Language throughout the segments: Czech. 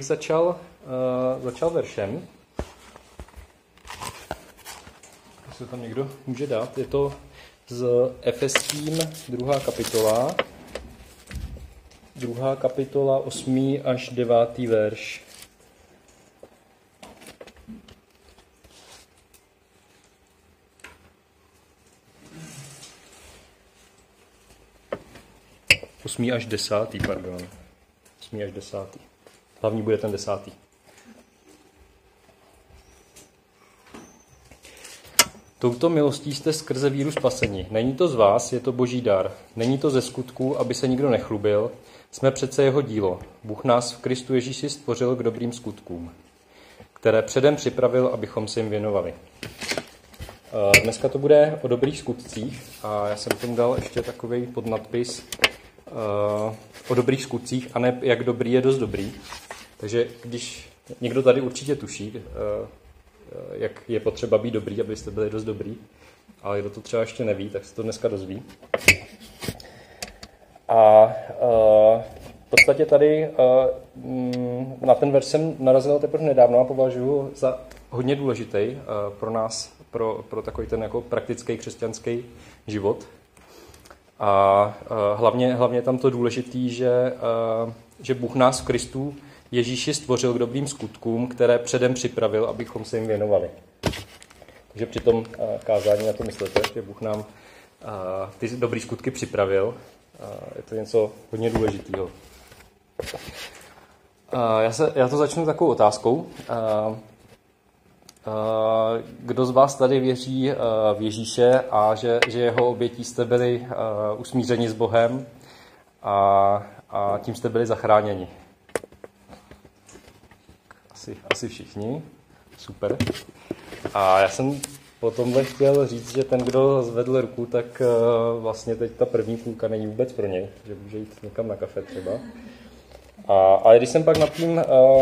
bych začal, uh, začal veršem. Jestli tam někdo může dát. Je to z Efeským druhá kapitola. Druhá kapitola, 8. až 9. verš. Osmý až desátý, pardon. Osmý až desátý. Hlavní bude ten desátý. Touto milostí jste skrze víru spaseni. Není to z vás, je to boží dar. Není to ze skutků, aby se nikdo nechlubil. Jsme přece jeho dílo. Bůh nás v Kristu Ježíši stvořil k dobrým skutkům, které předem připravil, abychom se jim věnovali. Eh, dneska to bude o dobrých skutcích a já jsem tomu dal ještě takový podnadpis eh, o dobrých skutcích a ne jak dobrý je dost dobrý. Takže když někdo tady určitě tuší, eh, jak je potřeba být dobrý, abyste byli dost dobrý, ale kdo to třeba ještě neví, tak se to dneska dozví. A uh, v podstatě tady uh, na ten verš jsem narazil teprve nedávno a považuji za hodně důležitý pro nás, pro, pro takový ten jako praktický křesťanský život. A uh, hlavně, hlavně tam to důležitý, že, že Bůh nás v Kristu Ježíši stvořil k dobrým skutkům, které předem připravil, abychom se jim věnovali. Takže při tom kázání na to myslete, že Bůh nám ty dobré skutky připravil. Je to něco hodně důležitého. Já, se, já to začnu takovou otázkou. Kdo z vás tady věří v Ježíše a že, že jeho obětí jste byli usmířeni s Bohem a, a tím jste byli zachráněni? Asi, asi všichni. Super. A já jsem po tomhle chtěl říct, že ten, kdo zvedl ruku, tak uh, vlastně teď ta první půlka není vůbec pro něj, že může jít někam na kafe třeba. A, ale když jsem pak nad tím uh,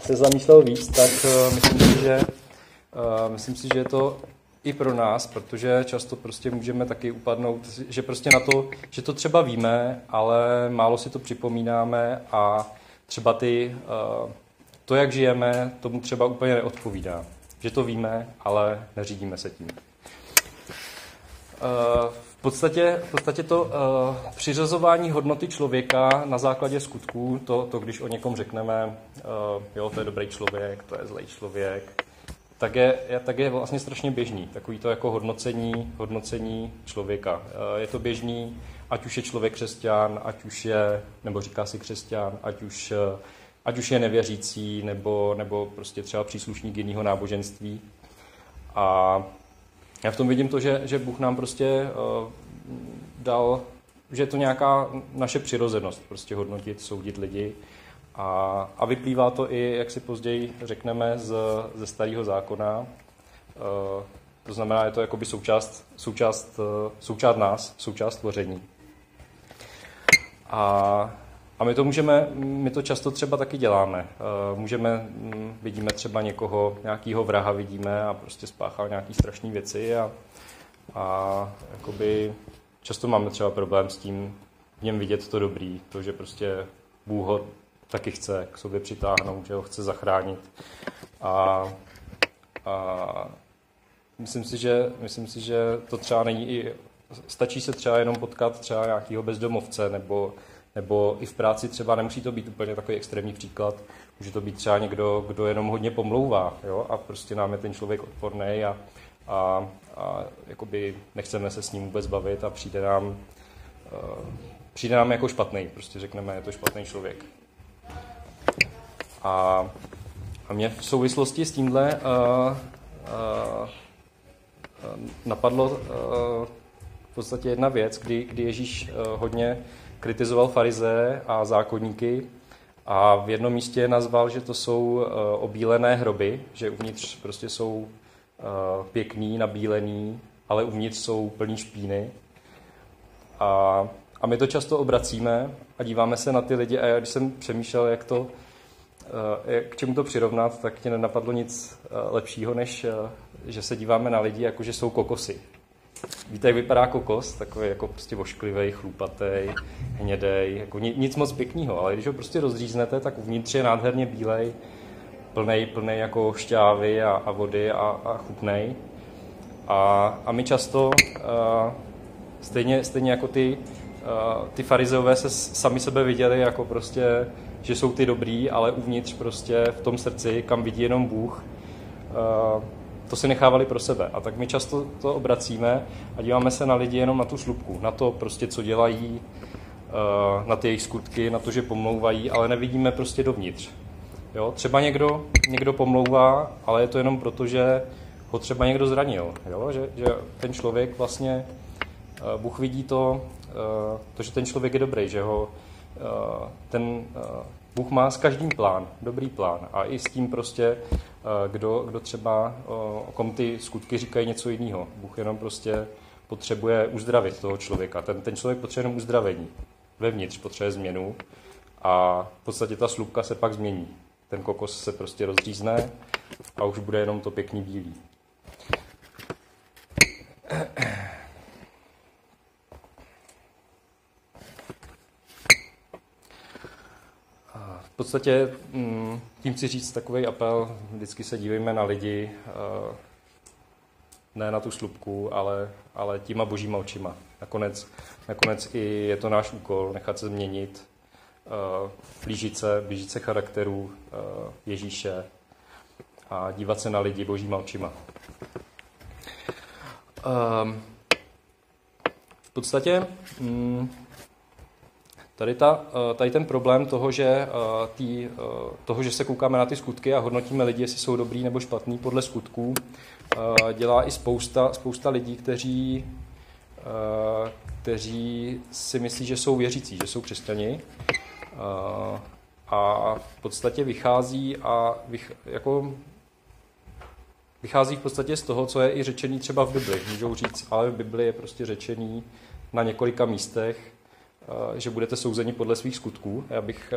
se zamýšlel víc, tak uh, myslím si, že uh, myslím si, že je to i pro nás, protože často prostě můžeme taky upadnout, že prostě na to, že to třeba víme, ale málo si to připomínáme a třeba ty uh, to, jak žijeme, tomu třeba úplně neodpovídá. Že to víme, ale neřídíme se tím. Eh, v podstatě, v podstatě to uh, přiřazování hodnoty člověka na základě skutků, to, to když o někom řekneme, uh, jo, to je dobrý člověk, to je zlej člověk, tak je, tak je vlastně strašně běžný. Takový to jako hodnocení, hodnocení člověka. Je to běžný, ať už je člověk křesťan, ať už je, nebo říká si křesťan, ať už ať už je nevěřící, nebo, nebo prostě třeba příslušník jiného náboženství. A já v tom vidím to, že, že Bůh nám prostě uh, dal, že je to nějaká naše přirozenost, prostě hodnotit, soudit lidi. A, a vyplývá to i, jak si později řekneme, z, ze starého zákona. Uh, to znamená, je to jakoby součást, součást, uh, součást nás, součást tvoření. A a my to můžeme, my to často třeba taky děláme. Eh, můžeme, hm, vidíme třeba někoho, nějakýho vraha vidíme a prostě spáchal nějaký strašné věci a, a jakoby často máme třeba problém s tím v něm vidět to dobrý, to, že prostě Bůh ho taky chce k sobě přitáhnout, že ho chce zachránit. A, a myslím, si, že, myslím si, že to třeba není i, stačí se třeba jenom potkat třeba nějakého bezdomovce nebo nebo i v práci třeba nemusí to být úplně takový extrémní příklad, může to být třeba někdo, kdo jenom hodně pomlouvá jo? a prostě nám je ten člověk odporný a, a, a jakoby nechceme se s ním vůbec bavit a přijde nám, uh, přijde nám jako špatný, prostě řekneme, je to špatný člověk. A, a mě v souvislosti s tímhle uh, uh, napadlo uh, podstatě jedna věc, kdy, kdy Ježíš uh, hodně kritizoval farize a zákonníky a v jednom místě nazval, že to jsou eh, obílené hroby, že uvnitř prostě jsou eh, pěkný, nabílený, ale uvnitř jsou plný špíny. A, a my to často obracíme a díváme se na ty lidi a já, když jsem přemýšlel, jak to, eh, k čemu to přirovnat, tak tě nenapadlo nic lepšího, než že se díváme na lidi, jako že jsou kokosy. Víte, jak vypadá kokos, takový jako prostě vošklivý, chlupatý, hnědej, jako nic moc pěkného, ale když ho prostě rozříznete, tak uvnitř je nádherně bílej, plný, plný jako šťávy a, a vody a, a chutnej. A, a my často, uh, stejně, stejně jako ty, uh, ty farizeové se sami sebe viděli jako prostě, že jsou ty dobrý, ale uvnitř prostě v tom srdci, kam vidí jenom Bůh, uh, to si nechávali pro sebe. A tak my často to obracíme a díváme se na lidi jenom na tu slupku, na to prostě, co dělají, na ty jejich skutky, na to, že pomlouvají, ale nevidíme prostě dovnitř. Jo? Třeba někdo, někdo pomlouvá, ale je to jenom proto, že ho třeba někdo zranil. Jo? Že, že ten člověk vlastně, uh, Bůh vidí to, uh, to, že ten člověk je dobrý, že ho ten Bůh má s každým plán, dobrý plán. A i s tím prostě, kdo, kdo třeba, uh, o kom ty skutky říkají něco jiného. Bůh jenom prostě potřebuje uzdravit toho člověka. Ten, ten člověk potřebuje jenom uzdravení. Vevnitř potřebuje změnu a v podstatě ta slupka se pak změní ten kokos se prostě rozřízne a už bude jenom to pěkný bílý. Podstatě mm, tím chci říct takový apel, vždycky se dívejme na lidi, eh, ne na tu slupku, ale, ale těma božíma očima. Nakonec, nakonec i je to náš úkol nechat se změnit, Eh, blížit se, blížit se charakteru eh, Ježíše a dívat se na lidi božíma očima. Ehm, v podstatě mm, tady, ta, eh, tady ten problém toho že, tý, toho, že se koukáme na ty skutky a hodnotíme lidi, jestli jsou dobrý nebo špatný podle skutků, dělá i spousta, spousta lidí, kteří, kteří si myslí, že jsou věřící, že jsou křesťani a v podstatě vychází a vych, jako vychází v podstatě z toho, co je i řečený třeba v Bibli. Můžou říct, ale v Bibli je prostě řečený na několika místech, že budete souzeni podle svých skutků. Já bych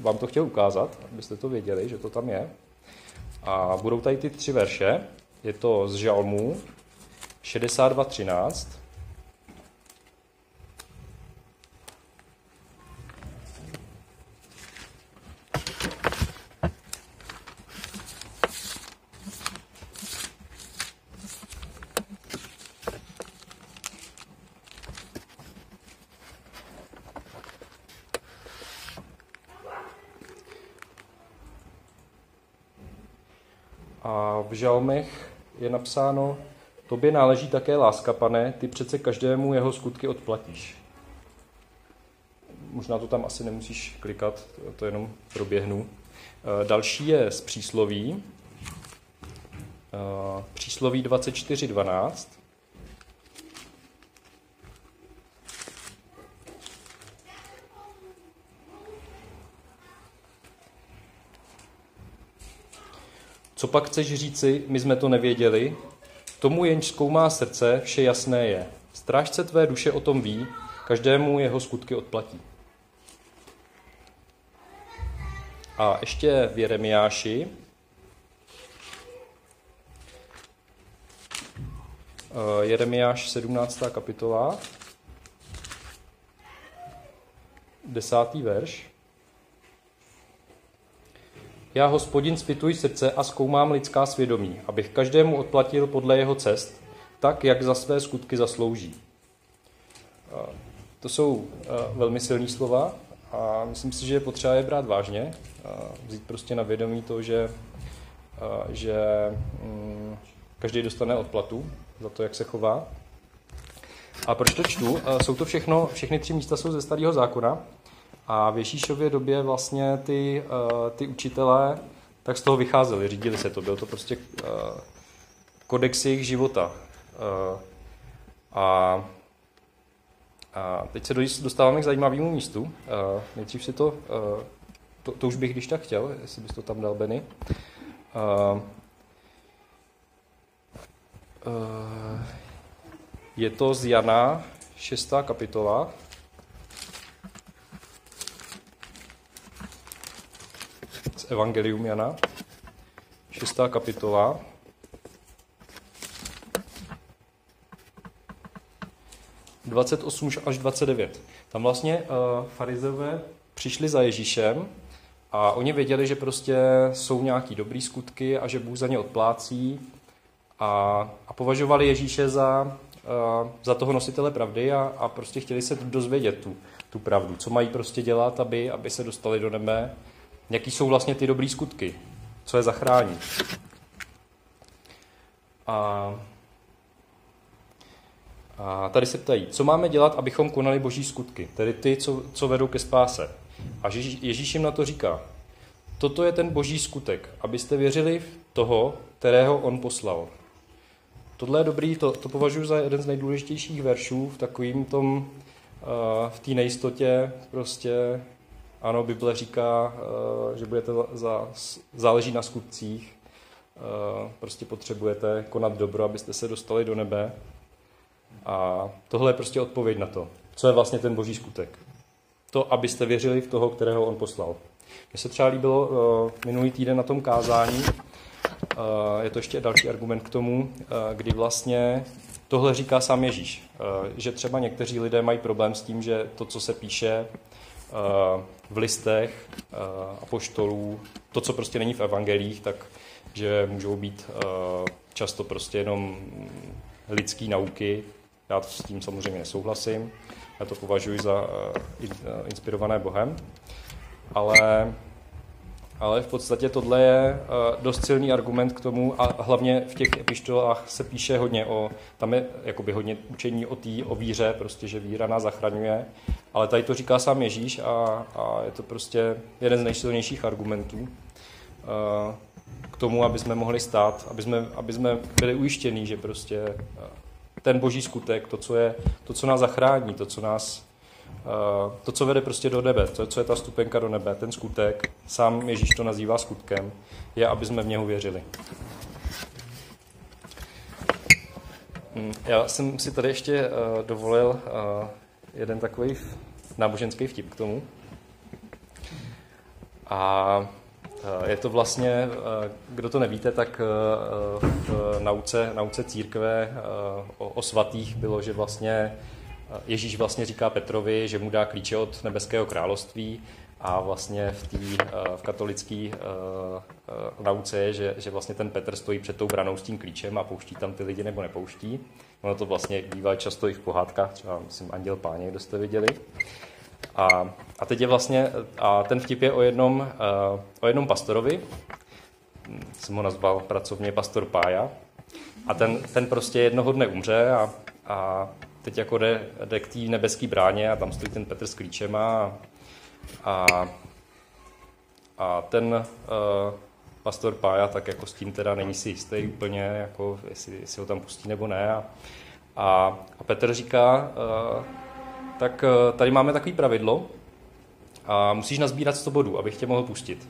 vám to chtěl ukázat, abyste to věděli, že to tam je. A budou tady ty tři verše. Je to z Žalmů 62.13, v žalmech je napsáno, tobě náleží také láska, pane, ty přece každému jeho skutky odplatíš. Možná to tam asi nemusíš klikat, to jenom proběhnu. Eh, další je z přísloví. Eh, přísloví 24.12. Co pak chceš říci, my jsme to nevěděli? Tomu jenž zkoumá srdce, vše jasné je. Strážce tvé duše o tom ví, každému jeho skutky odplatí. A ještě v Jeremiáši, eh, Jeremiáš 17. kapitola, desátý verš. Já, hospodin, spituji srdce a zkoumám lidská svědomí, abych každému odplatil podle jeho cest, tak, jak za své skutky zaslouží. To jsou velmi silné slova a myslím si, že je potřeba je brát vážně, vzít prostě na vědomí to, že, že mm, každý dostane odplatu za to, jak se chová. A proč to čtu? Jsou to všechno, všechny tři místa jsou ze starého zákona a v Ježíšově době vlastně ty, uh, ty učitelé tak z toho vycházeli, řídili se to, byl to prostě uh, kodex jejich života. Uh, a, a teď se dostáváme k zajímavému místu. Nejdřív si to, to, to už bych když tak chtěl, jestli bys to tam dal, Benny. Je to z Jana, 6. kapitola, Evangelium Jana, šestá kapitola. ...28 až 29. Tam vlastně uh, farizové přišli za Ježíšem a oni věděli, že prostě jsou nějaký dobrý skutky a že Bůh za ně odplácí a, a považovali Ježíše za, uh, za toho nositele pravdy a, a prostě chtěli se dozvědět tu, tu pravdu, co mají prostě dělat, aby, aby se dostali do nebe jaký jsou vlastně ty dobrý skutky, co je zachrání. A, a tady se ptají, co máme dělat, abychom konali boží skutky, tedy ty, co, co vedou ke spáse. A Ježíš jim na to říká, toto je ten boží skutek, abyste věřili v toho, kterého on poslal. Tohle je dobrý, to, to považuji za jeden z nejdůležitějších veršů v takovým tom, uh, v té nejistotě, prostě, ano, Bible říká, uh, že budete za, záleží na skutcích, uh, prostě potřebujete konat dobro, abyste se dostali do nebe. A tohle je prostě odpověď na to, co je vlastně ten boží skutek. To, abyste věřili v toho, kterého on poslal. Mně se třeba líbilo uh, minulý týden na tom kázání, je to ještě další argument k tomu, kdy vlastně tohle říká sám Ježíš, že třeba někteří lidé mají problém s tím, že to, co se píše v listech uh, apoštolů, to, co prostě není v evangelích, tak že můžou být uh, často prostě jenom lidský nauky. Já s tím samozřejmě nesouhlasím. Já to považuji za uh, inspirované Bohem ale, ale v podstatě tohle je uh, dost silný argument k tomu a hlavně v těch epištolách se píše hodně o, tam je jakoby hodně učení o té, o víře, prostě, že víra nás zachraňuje, ale tady to říká sám Ježíš a, a je to prostě jeden z nejsilnějších argumentů uh, k tomu, aby jsme mohli stát, aby jsme, aby jsme byli ujištění, že prostě uh, ten boží skutek, to co, je, to, co nás zachrání, to, co nás Eh, to, co vede prostě do nebe, to, co je ta stupenka do nebe, ten skutek, sám Ježíš to nazývá skutkem, je, aby jsme v něho věřili. Hm, já jsem si tady ještě uh, dovolil uh, jeden takový náboženský vtip k tomu. A je to vlastně, kdo to nevíte, tak v nauce, nauce církve o, o svatých bylo, že vlastně Ježíš vlastně říká Petrovi, že mu dá klíče od nebeského království a vlastně v, tý, eh, v katolické uh, uh, nauce je, že, že vlastně ten Petr stojí před tou branou s tím klíčem a pouští tam ty lidi nebo nepouští. Ono to vlastně bývá často i v pohádkách, třeba myslím Anděl Páně, kdo jste viděli. A, a teď je vlastně, a ten vtip je o jednom, o jednom pastorovi, jsem ho nazval pracovně pastor Pája, a ten, ten prostě jednoho dne umře a, a teď jako jde, jde k té nebeské bráně a tam stojí ten Petr s klíčem a, a, a ten uh, pastor Pája tak jako s tím teda není si jistý úplně, jako jestli, jestli ho tam pustí nebo ne. A, a, a Petr říká, uh, tak uh, tady máme takový pravidlo a musíš nazbírat 100 bodů, abych tě mohl pustit.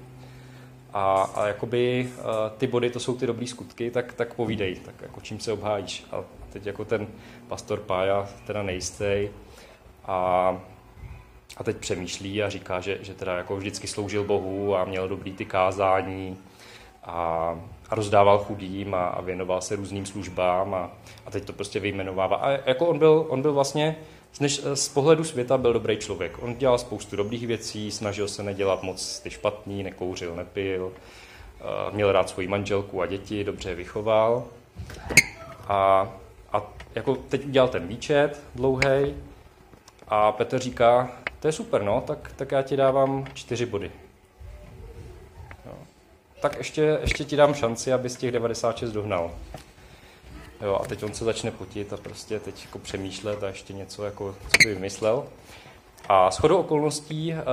A, a jakoby uh, ty body, to jsou ty dobrý skutky, tak, tak povídej, tak jako čím se obhájíš. A teď jako ten pastor Pája teda nejistý a, a teď přemýšlí a říká, že, že teda jako vždycky sloužil Bohu a měl dobrý ty kázání a, a rozdával chudým a, a věnoval se různým službám a, a teď to prostě vyjmenovává. A jako on byl, on byl vlastně než z pohledu světa byl dobrý člověk. On dělal spoustu dobrých věcí, snažil se nedělat moc ty špatný, nekouřil, nepil, měl rád svoji manželku a děti, dobře je vychoval. A a jako teď udělal ten výčet dlouhý a Petr říká, to je super, no, tak, tak já ti dávám čtyři body. Jo. Tak ještě, ještě ti dám šanci, aby z těch 96 dohnal. Jo, a teď on se začne potit a prostě teď jako přemýšlet a ještě něco, jako, co by vymyslel. A shodou okolností eh,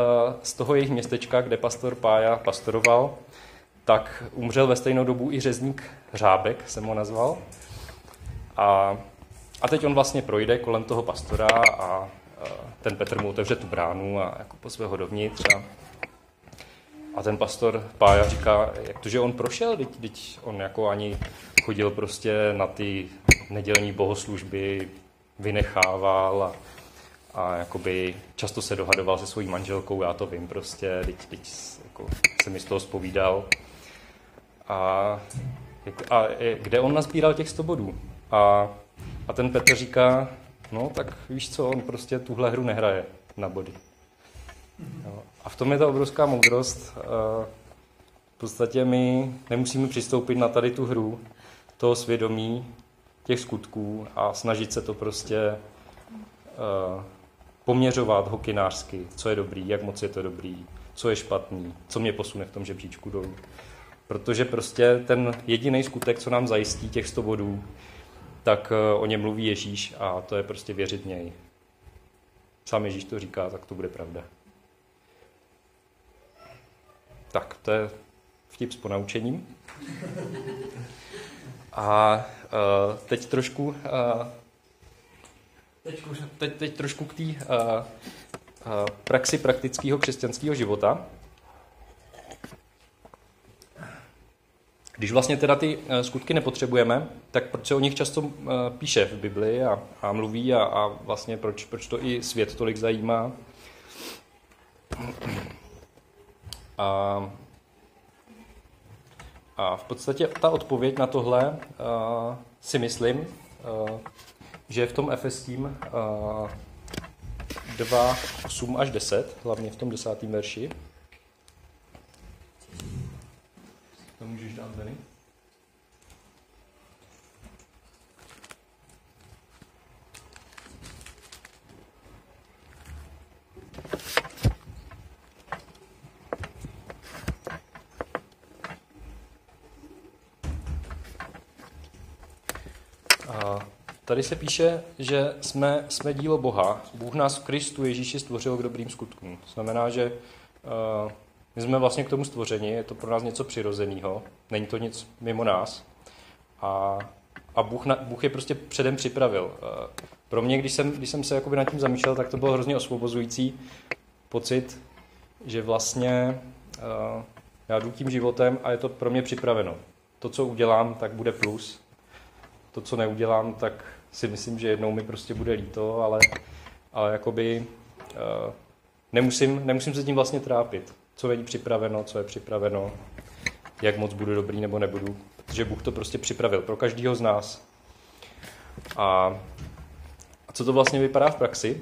z toho jejich městečka, kde pastor Pája pastoroval, tak umřel ve stejnou dobu i řezník Řábek, jsem ho nazval. A, a teď on vlastně projde kolem toho pastora a, a ten Petr mu otevře tu bránu a jako pozve ho dovnitř a, a ten pastor Pája říká, jak to, že on prošel, teď, teď on jako ani chodil prostě na ty nedělní bohoslužby, vynechával a, a jakoby často se dohadoval se svojí manželkou, já to vím prostě, teď, teď jako se mi z toho zpovídal. A, a kde on nazbíral těch 100 bodů? A, a ten Petr říká, No, tak víš co, on prostě tuhle hru nehraje na body. A v tom je ta obrovská moudrost. V podstatě my nemusíme přistoupit na tady tu hru toho svědomí, těch skutků a snažit se to prostě poměřovat hokinářsky, co je dobrý, jak moc je to dobrý, co je špatný, co mě posune v tom žebříčku dolů. Protože prostě ten jediný skutek, co nám zajistí těch 100 bodů, tak eh, o něm mluví Ježíš a to je prostě věřit něj. Sám Ježíš to říká, tak to bude pravda. Tak, to je vtip s ponaučením. A uh, teď trošku uh, teď, teď, trošku k té uh, uh, praxi praktického křesťanského života. Když vlastně teda ty uh, skutky nepotřebujeme, tak proč se o nich často uh, píše v Bibli a, a mluví a, a vlastně proč, proč to i svět tolik zajímá. A, a v podstatě ta odpověď na tohle uh, si myslím, uh, že je v tom Efeským uh, 2, 8 až 10, hlavně v tom desátém verši. To můžeš dát, Benny? Tady se píše, že jsme, jsme dílo Boha. Bůh nás v Kristu Ježíši stvořil k dobrým skutkům. To znamená, že uh, my jsme vlastně k tomu stvořeni, je to pro nás něco přirozeného, není to nic mimo nás. A, a Bůh, na, Bůh je prostě předem připravil. Uh, pro mě, když jsem, když jsem se jakoby nad tím zamýšlel, tak to bylo hrozně osvobozující pocit, že vlastně uh, já jdu tím životem a je to pro mě připraveno. To, co udělám, tak bude plus. To, co neudělám, tak si myslím, že jednou mi prostě bude líto, ale, ale jakoby uh, nemusím, nemusím se tím vlastně trápit. Co není připraveno, co je připraveno, jak moc budu dobrý nebo nebudu, protože Bůh to prostě připravil pro každého z nás. A, a co to vlastně vypadá v praxi?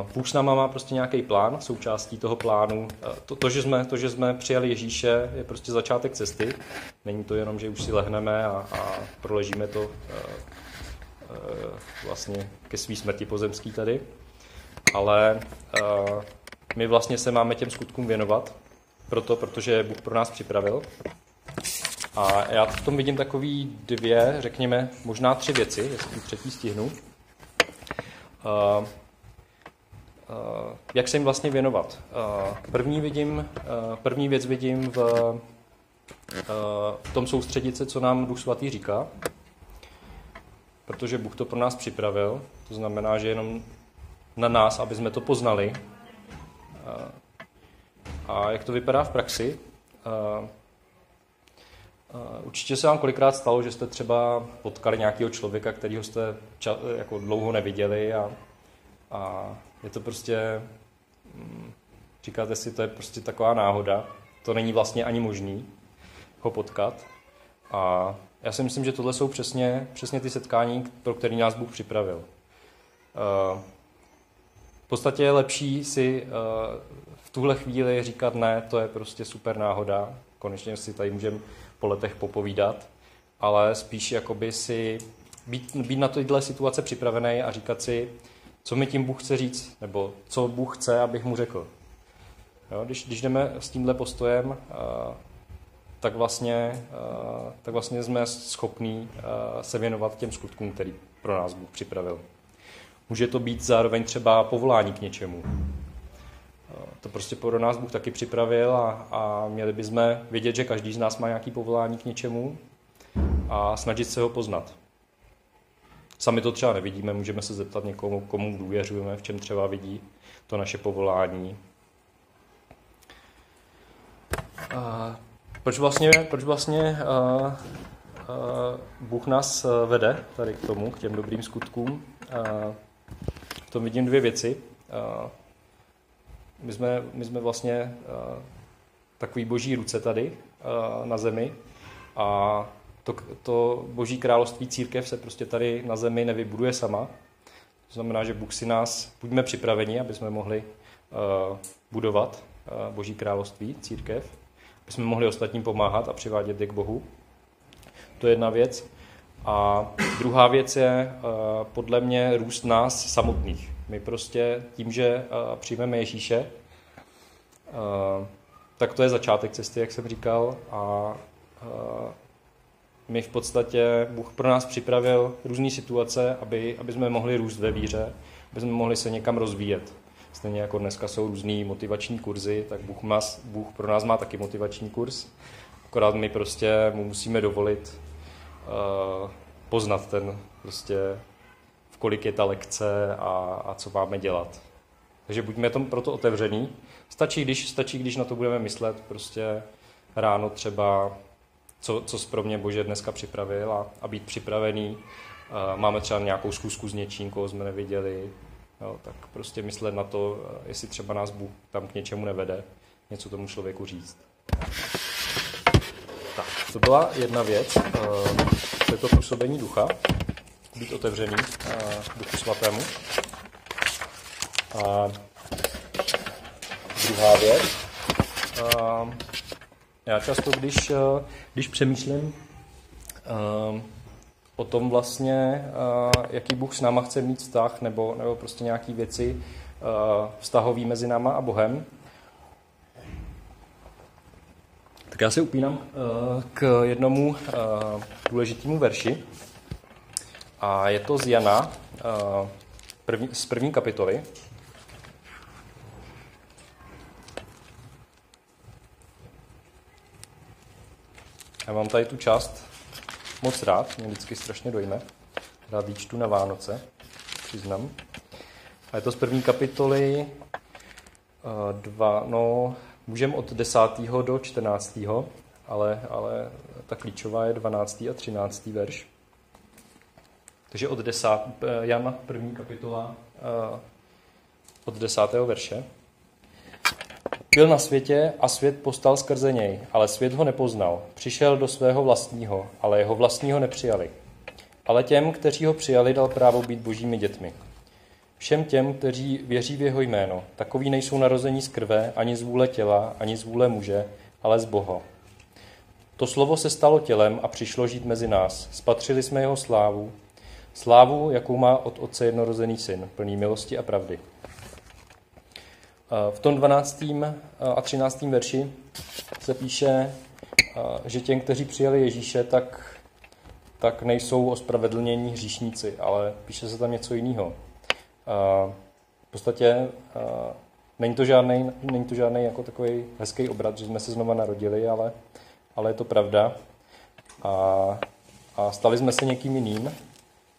Uh, Bůh s náma má prostě nějaký plán, součástí toho plánu. Uh, to, to, že jsme, to, že jsme přijali Ježíše, je prostě začátek cesty. Není to jenom, že už si lehneme a, a proležíme to uh, vlastně ke své smrti pozemský tady. Ale my vlastně se máme těm skutkům věnovat, proto, protože Bůh pro nás připravil. A já v tom vidím takový dvě, řekněme, možná tři věci, jestli třetí stihnu. Eh, jak se jim vlastně věnovat. Eh, první, vidím, eh, první věc vidím v, v tom soustředit se, co nám Duch Svatý říká, protože Bůh to pro nás připravil, to znamená, že jenom na nás, aby jsme to poznali. A jak to vypadá v praxi? Určitě se vám kolikrát stalo, že jste třeba potkali nějakého člověka, kterého jste jako dlouho neviděli a, a je to prostě, mm, říkáte si, to je prostě taková náhoda, to není vlastně ani možný ho potkat. A já si myslím, že tohle jsou přesně, přesně ty setkání, pro které nás Bůh připravil. Eh, v podstatě je lepší si eh, v tuhle chvíli říkat ne, to je prostě super náhoda, konečně si tady můžeme po letech popovídat, ale spíš jakoby si být, být na tyhle situace připravený a říkat si, co mi tím Bůh chce říct, nebo co Bůh chce, abych mu řekl. Jo, když, když jdeme s tímhle postojem, uh, tak, vlastně, uh, tak vlastně jsme schopní uh, se věnovat těm skutkům, který pro nás Bůh připravil. Může to být zároveň třeba povolání k něčemu. To prostě pro nás Bůh taky připravil a, a měli bychom vědět, že každý z nás má nějaký povolání k něčemu a snažit se ho poznat. Sami to třeba nevidíme, můžeme se zeptat někomu, komu důvěřujeme, v čem třeba vidí to naše povolání. A proč vlastně, proč vlastně a, a, Bůh nás vede tady k tomu, k těm dobrým skutkům? A, v tom vidím dvě věci. A, my, jsme, my jsme vlastně a, takový boží ruce tady a, na zemi a to, to boží království církev se prostě tady na zemi nevybuduje sama. To znamená, že Bůh si nás, buďme připraveni, aby jsme mohli uh, budovat uh, boží království, církev, aby jsme mohli ostatním pomáhat a přivádět je k Bohu. To je jedna věc. A druhá věc je uh, podle mě růst nás samotných. My prostě tím, že uh, přijmeme Ježíše, uh, tak to je začátek cesty, jak jsem říkal, a my v podstatě, Bůh pro nás připravil různé situace, aby, aby jsme mohli růst ve víře, aby jsme mohli se někam rozvíjet. Stejně jako dneska jsou různé motivační kurzy, tak Bůh, má, Bůh pro nás má taky motivační kurz. Akorát my prostě mu musíme dovolit uh, poznat ten prostě, v kolik je ta lekce a, a co máme dělat. Takže buďme tom proto otevřený. Stačí když, stačí, když na to budeme myslet prostě ráno třeba co, co pro mě Bože dneska připravil a, a být připravený. Máme třeba nějakou zkusku s něčím, koho jsme neviděli, jo, tak prostě myslet na to, jestli třeba nás Bůh tam k něčemu nevede, něco tomu člověku říct. Tak, to byla jedna věc, to je to působení ducha, být otevřený duchu svatému. A druhá věc, já často, když, eh, když přemýšlím o tom vlastně, uh, jaký Bůh s náma chce mít vztah, nebo, nebo prostě nějaký věci uh, vztahový mezi náma a Bohem, tak já se upínám uh, k jednomu důležitému verši. A je to z Jana první, z první kapitoly, Já mám tady tu část moc rád, mě vždycky strašně dojme. Rád ji čtu na Vánoce, přiznám. A je to z první kapitoly uh, dva, no, můžeme od 10. do 14. Ale, ale ta klíčová je 12. a 13. verš. Takže od 10. Eh, Jan, první kapitola, uh, od 10. verše. Byl na světě a svět postal skrze něj, ale svět ho nepoznal. Přišel do svého vlastního, ale jeho vlastního nepřijali. Ale těm, kteří ho přijali, dal právo být božími dětmi. Všem těm, kteří věří v jeho jméno, takoví nejsou narození z krve, ani z vůle těla, ani z vůle muže, ale z Boha. To slovo se stalo tělem a přišlo žít mezi nás. Spatřili jsme jeho slávu, slávu, jakou má od Otce jednorozený syn, plný milosti a pravdy. V tom 12. a 13. verši se píše, že těm, kteří přijali Ježíše, tak, tak nejsou ospravedlnění hříšníci, ale píše se tam něco jiného. V podstatě není to žádný, není to žádný jako takový hezký obrat, že jsme se znova narodili, ale, ale je to pravda. A, a stali jsme se někým jiným,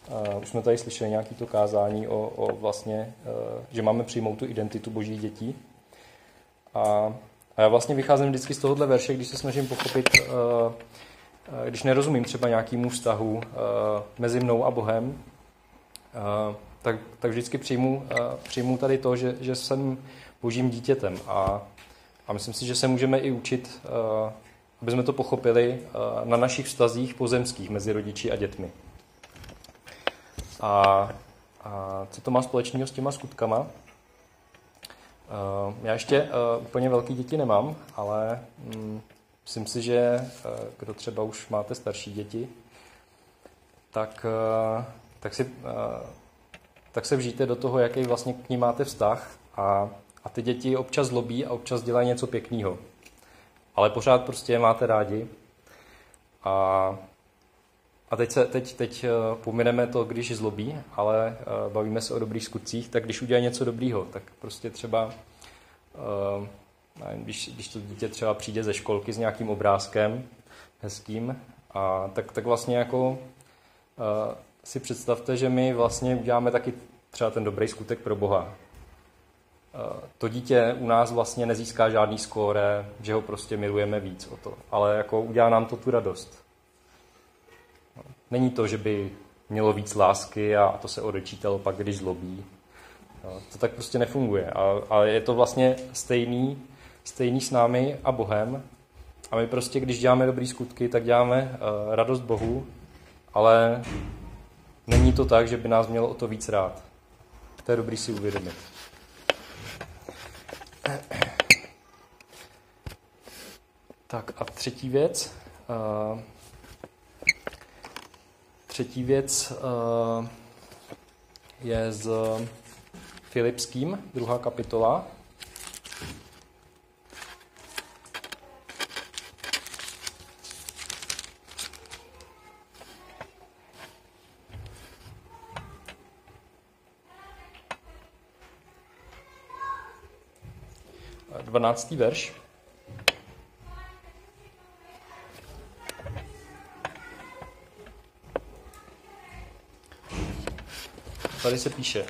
Uh, už jsme tady slyšeli nějaké to kázání o, o vlastně, uh, že máme přijmout tu identitu božích dětí. A, a já vlastně vycházím vždycky z tohohle verše, když se snažím pochopit, uh, když nerozumím třeba nějakému vztahu mezi mnou a Bohem, tak, tak vždycky přijmu, přijmu tady to, že, že jsem božím dítětem. A, a myslím si, že se můžeme i učit, aby jsme to pochopili na našich vztazích pozemských mezi rodiči a dětmi. A, a co to má společného s těma skutkama? Uh, já ještě uh, úplně velký děti nemám, ale um, myslím si, že uh, kdo třeba už máte starší děti, tak, tak, si, tak se vžijte do toho, jaký vlastně k ní máte vztah a, a ty děti občas zlobí a občas dělají něco pěkného. Ale pořád prostě je máte rádi a a teď, se, teď, teď eh, pomineme to, když zlobí, ale uh, bavíme se o dobrých skutcích, tak když udělá něco dobrýho, tak prostě třeba, uh, nevím, když, když to dítě třeba přijde ze školky s nějakým obrázkem hezkým, a tak, tak vlastně jako si představte, že my vlastně uděláme taky třeba ten dobrý skutek pro Boha. To dítě u nás vlastně nezíská žádný skóre, že ho prostě milujeme víc o to, ale jako udělá nám to tu radost. Není to, že by mělo víc lásky a to se odečítalo pak, když zlobí. To tak prostě nefunguje. A, a je to vlastně stejný, stejný s námi a Bohem. A my prostě, když děláme dobré skutky, tak děláme uh, radost Bohu, ale není to tak, že by nás mělo o to víc rád. To je dobrý si uvědomit. Tak a třetí věc. Uh, třetí věc uh, je z Filipským, druhá kapitola. Dvanáctý verš. Tady se píše.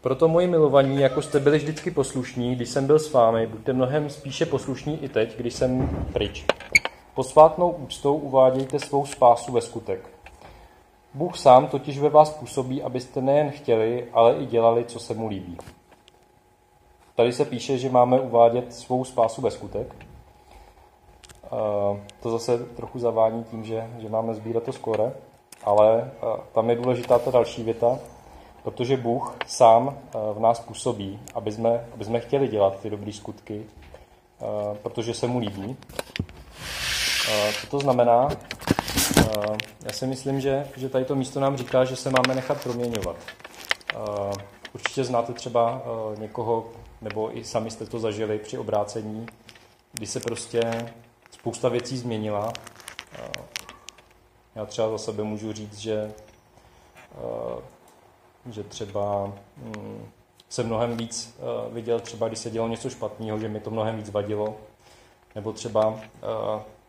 Proto moji milovaní, jako jste byli vždycky poslušní, když jsem byl s vámi, buďte mnohem spíše poslušní i teď, když jsem pryč. Posvátnou úctou uvádějte svou spásu ve skutek. Bůh sám totiž ve vás působí, abyste nejen chtěli, ale i dělali, co se mu líbí. Tady se píše, že máme uvádět svou spásu ve skutek. To zase trochu zavání tím, že, že máme sbírat to skore, ale tam je důležitá ta další věta, protože Bůh sám v nás působí, aby jsme, aby jsme chtěli dělat ty dobré skutky, protože se mu líbí. Co to znamená? Já si myslím, že, že tady to místo nám říká, že se máme nechat proměňovat. Určitě znáte třeba někoho, nebo i sami jste to zažili při obrácení, kdy se prostě spousta věcí změnila. Já třeba za sebe můžu říct, že, že třeba hm, se mnohem víc viděl, třeba když se dělo něco špatného, že mi to mnohem víc vadilo. Nebo třeba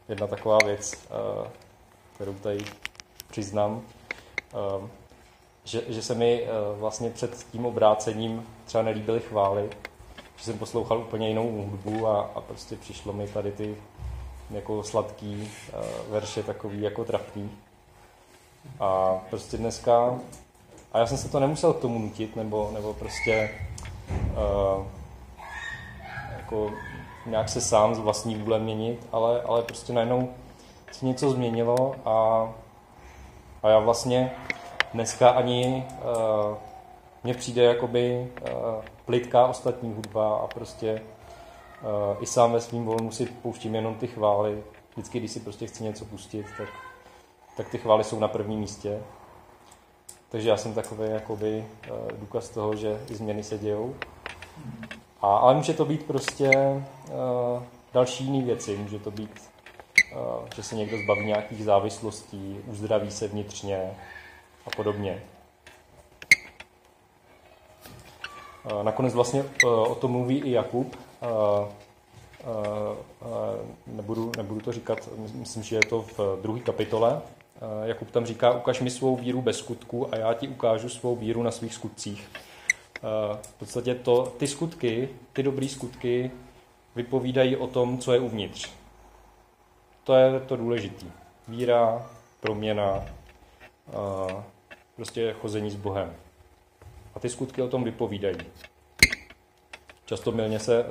jedna taková věc, kterou tady přiznám, že, že se mi vlastně před tím obrácením třeba nelíbily chvály, že jsem poslouchal úplně jinou hudbu a, a prostě přišlo mi tady ty jako sladký uh, verše takový jako trapný. A prostě dneska, a já jsem se to nemusel k tomu nutit, nebo, nebo prostě uh, jako nějak se sám z vlastní vůle měnit, ale, ale prostě najednou se něco změnilo a, a já vlastně dneska ani uh, mně přijde jakoby uh, plitká ostatní hudba a prostě i sám ve svým volnu si pouštím jenom ty chvály. Vždycky, když si prostě chci něco pustit, tak, tak ty chvály jsou na prvním místě. Takže já jsem takový jakoby uh, důkaz toho, že i změny se dějou. A, ale může to být prostě uh, další jiné věci. Může to být, uh, že se někdo zbaví nějakých závislostí, uzdraví se vnitřně a podobně. Nakonec vlastně e, o tom mluví i Jakub. Nebudu, nebudu to říkat, myslím, že je to v druhé kapitole. Jakub tam říká, ukaž mi svou víru bez skutku a já ti ukážu svou víru na svých skutcích. V podstatě to, ty skutky, ty dobré skutky vypovídají o tom, co je uvnitř. To je to důležité. Víra, proměna, prostě chození s Bohem. A ty skutky o tom vypovídají. Často milně se eh,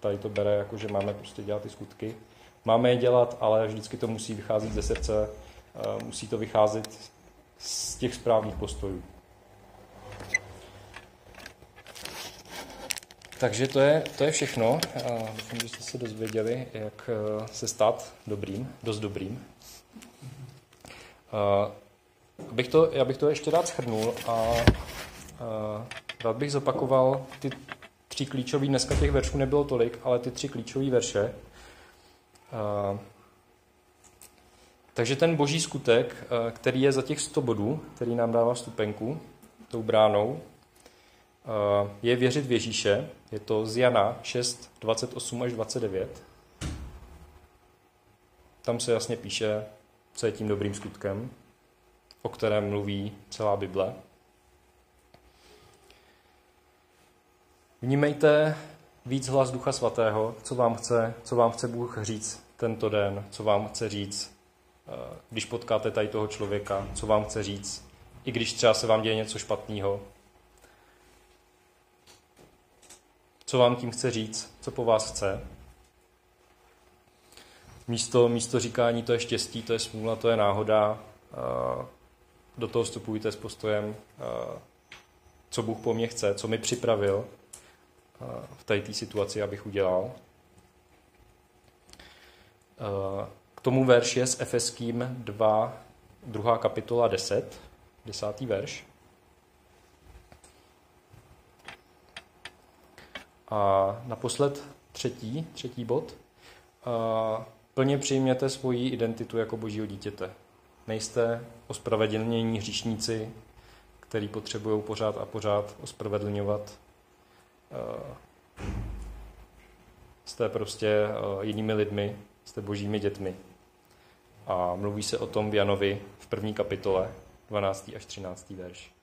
tady to bere, jako že máme prostě dělat ty skutky. Máme je dělat, ale vždycky to musí vycházet ze srdce, eh, musí to vycházet z těch správných postojů. Takže to je, to je všechno. Doufám, že jste se dozvěděli, jak eh, se stát dobrým, dost dobrým. Abych to, já bych to ještě rád shrnul a rád bych zopakoval ty tři klíčové, dneska těch veršů nebylo tolik, ale ty tři klíčové verše. Takže ten boží skutek, který je za těch 100 bodů, který nám dává stupenku, tou bránou, je věřit v Ježíše. Je to z Jana 6, 28 až 29. Tam se jasně píše, co je tím dobrým skutkem, o kterém mluví celá Bible. Vnímejte víc hlas Ducha Svatého, co vám chce, co vám chce Bůh říct tento den, co vám chce říct, eh, když potkáte tady toho člověka, co vám chce říct, i když třeba se vám děje něco špatného. Co vám tím chce říct, co po vás chce. místo, místo říkání to je štěstí, to je smůla, to je náhoda, do toho vstupujte s postojem, co Bůh po mně chce, co mi připravil v té situaci, abych udělal. K tomu verš je s Efeským 2, 2. kapitola 10, 10. verš. A naposled třetí, třetí bod. Plně přijměte svoji identitu jako božího dítěte. Nejste ospravedlnění hříšníci, který potřebují pořád a pořád ospravedlňovat. Jste prostě jinými lidmi, jste božími dětmi. A mluví se o tom v Janovi v první kapitole, 12. až 13. verš.